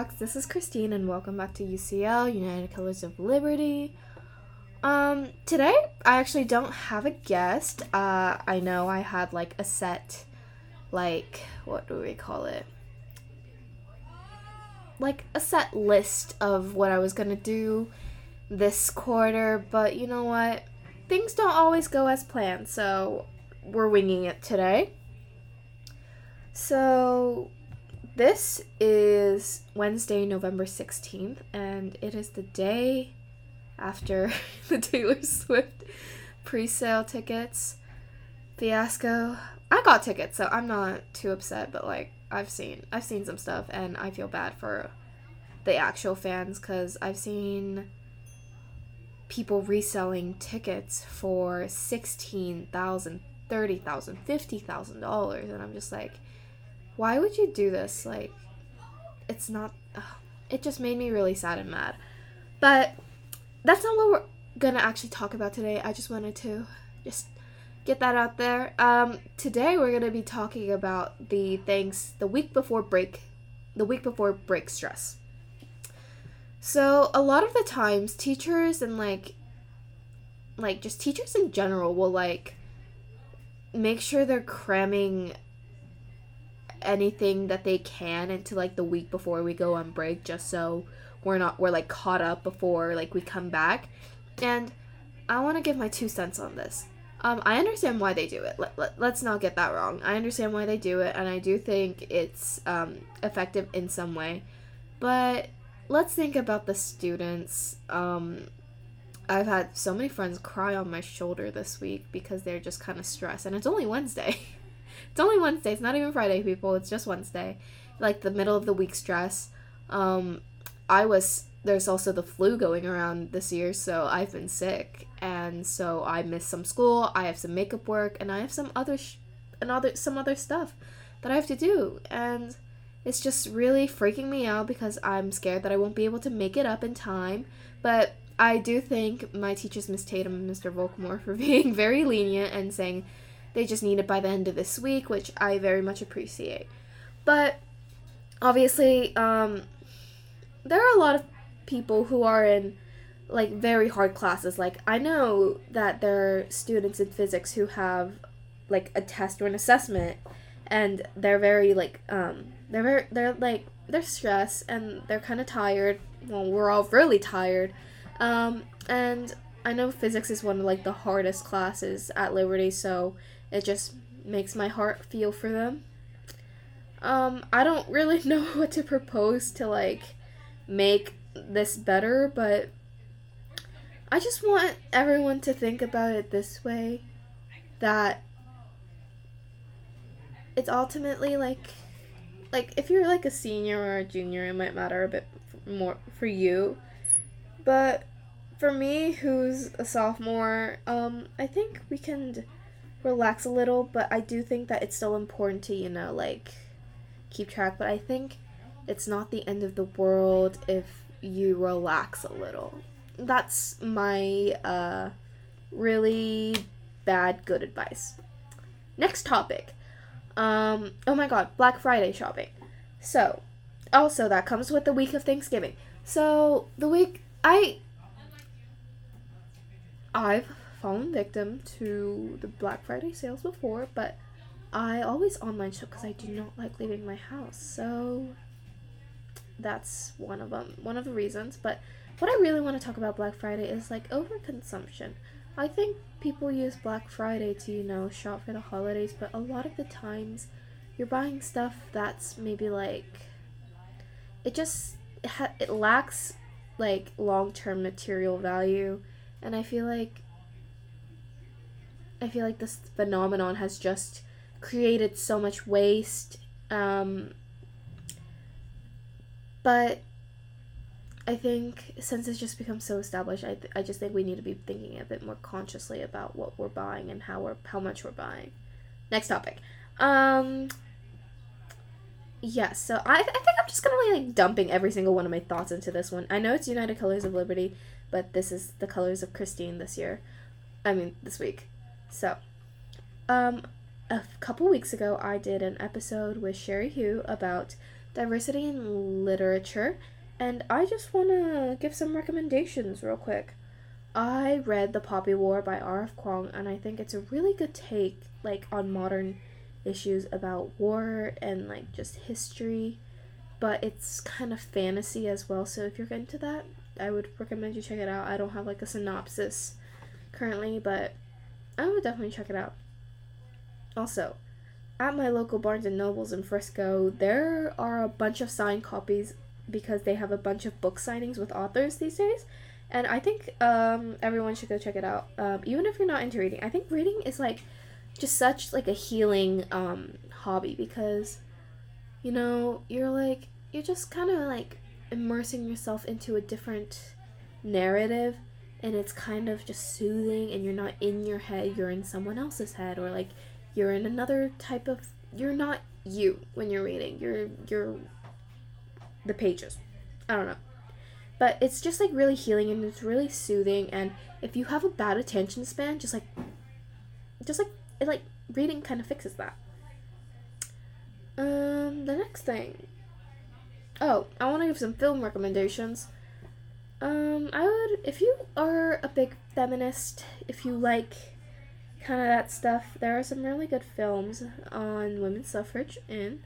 Talks. This is Christine, and welcome back to UCL, United Colors of Liberty. Um, today I actually don't have a guest. Uh, I know I had like a set, like, what do we call it? Like a set list of what I was gonna do this quarter, but you know what? Things don't always go as planned, so we're winging it today. So, this is Wednesday, November 16th, and it is the day after the Taylor Swift pre sale tickets fiasco. I got tickets, so I'm not too upset, but like, I've seen I've seen some stuff and I feel bad for the actual fans cuz I've seen people reselling tickets for $16,000, $30,000, $50,000 and I'm just like why would you do this? Like, it's not. Ugh, it just made me really sad and mad. But that's not what we're gonna actually talk about today. I just wanted to just get that out there. Um, today we're gonna be talking about the things the week before break, the week before break stress. So a lot of the times, teachers and like, like just teachers in general will like make sure they're cramming anything that they can into like the week before we go on break just so we're not we're like caught up before like we come back. And i want to give my two cents on this. Um, i understand why they do it. Let, let, let's not get that wrong. I understand why they do it and i do think it's um, effective in some way. But let's think about the students. Um, i've had so many friends cry on my shoulder this week because they're just kind of stressed and it's only wednesday It's only Wednesday. It's not even Friday, people. It's just Wednesday. Like the middle of the week stress. Um, I was there's also the flu going around this year, so I've been sick, and so I missed some school. I have some makeup work, and I have some other sh- and other some other stuff that I have to do, and it's just really freaking me out because I'm scared that I won't be able to make it up in time. But I do thank my teachers, Miss Tatum and Mr. Volkmore, for being very lenient and saying they just need it by the end of this week, which I very much appreciate. But obviously, um, there are a lot of people who are in like very hard classes. Like I know that there are students in physics who have like a test or an assessment and they're very like um they're very they're like they're stressed and they're kind of tired. Well, we're all really tired. Um and I know physics is one of like the hardest classes at Liberty, so it just makes my heart feel for them. Um, I don't really know what to propose to like make this better, but I just want everyone to think about it this way that it's ultimately like like if you're like a senior or a junior it might matter a bit more for you but for me who's a sophomore um i think we can relax a little, but I do think that it's still important to, you know, like keep track. But I think it's not the end of the world if you relax a little. That's my uh, really bad good advice. Next topic. Um, oh my god, Black Friday shopping. So, also that comes with the week of Thanksgiving. So, the week I I've fallen victim to the Black Friday sales before, but I always online shop because I do not like leaving my house. So that's one of them, one of the reasons. But what I really want to talk about Black Friday is like overconsumption. I think people use Black Friday to, you know, shop for the holidays, but a lot of the times you're buying stuff that's maybe like it just it, ha- it lacks like long-term material value and I feel like I feel like this phenomenon has just created so much waste. Um, but I think since it's just become so established, I, th- I just think we need to be thinking a bit more consciously about what we're buying and how we're how much we're buying. Next topic. Um. Yeah, so I, I think I'm just gonna be like dumping every single one of my thoughts into this one. I know it's United Colors of Liberty, but this is the colors of Christine this year. I mean, this week. So, um, a couple weeks ago, I did an episode with Sherry Hugh about diversity in literature, and I just want to give some recommendations real quick. I read The Poppy War by R.F. Kuang, and I think it's a really good take, like, on modern issues about war and, like, just history. But it's kind of fantasy as well, so if you're into that, I would recommend you check it out. I don't have, like, a synopsis currently, but I would definitely check it out. Also, at my local Barnes and Nobles in Frisco, there are a bunch of signed copies because they have a bunch of book signings with authors these days and I think um, everyone should go check it out. Um, even if you're not into reading, I think reading is like just such like a healing um, hobby because you know you're like you're just kind of like immersing yourself into a different narrative and it's kind of just soothing and you're not in your head you're in someone else's head or like you're in another type of you're not you when you're reading you're you're the pages i don't know but it's just like really healing and it's really soothing. And if you have a bad attention span, just like, just like it like reading kind of fixes that. Um, the next thing. Oh, I want to give some film recommendations. Um, I would, if you are a big feminist, if you like kind of that stuff, there are some really good films on women's suffrage in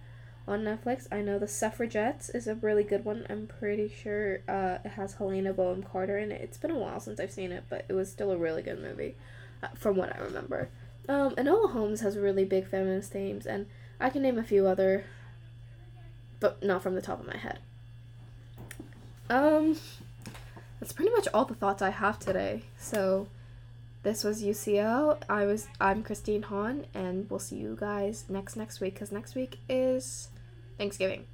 on Netflix. I know The Suffragettes is a really good one. I'm pretty sure uh, it has Helena Bonham Carter in it. It's been a while since I've seen it, but it was still a really good movie, uh, from what I remember. Um, Enola Holmes has really big feminist themes, and I can name a few other, but not from the top of my head. Um, that's pretty much all the thoughts I have today. So, this was UCL. I was I'm Christine Hahn, and we'll see you guys next next week because next week is Thanksgiving.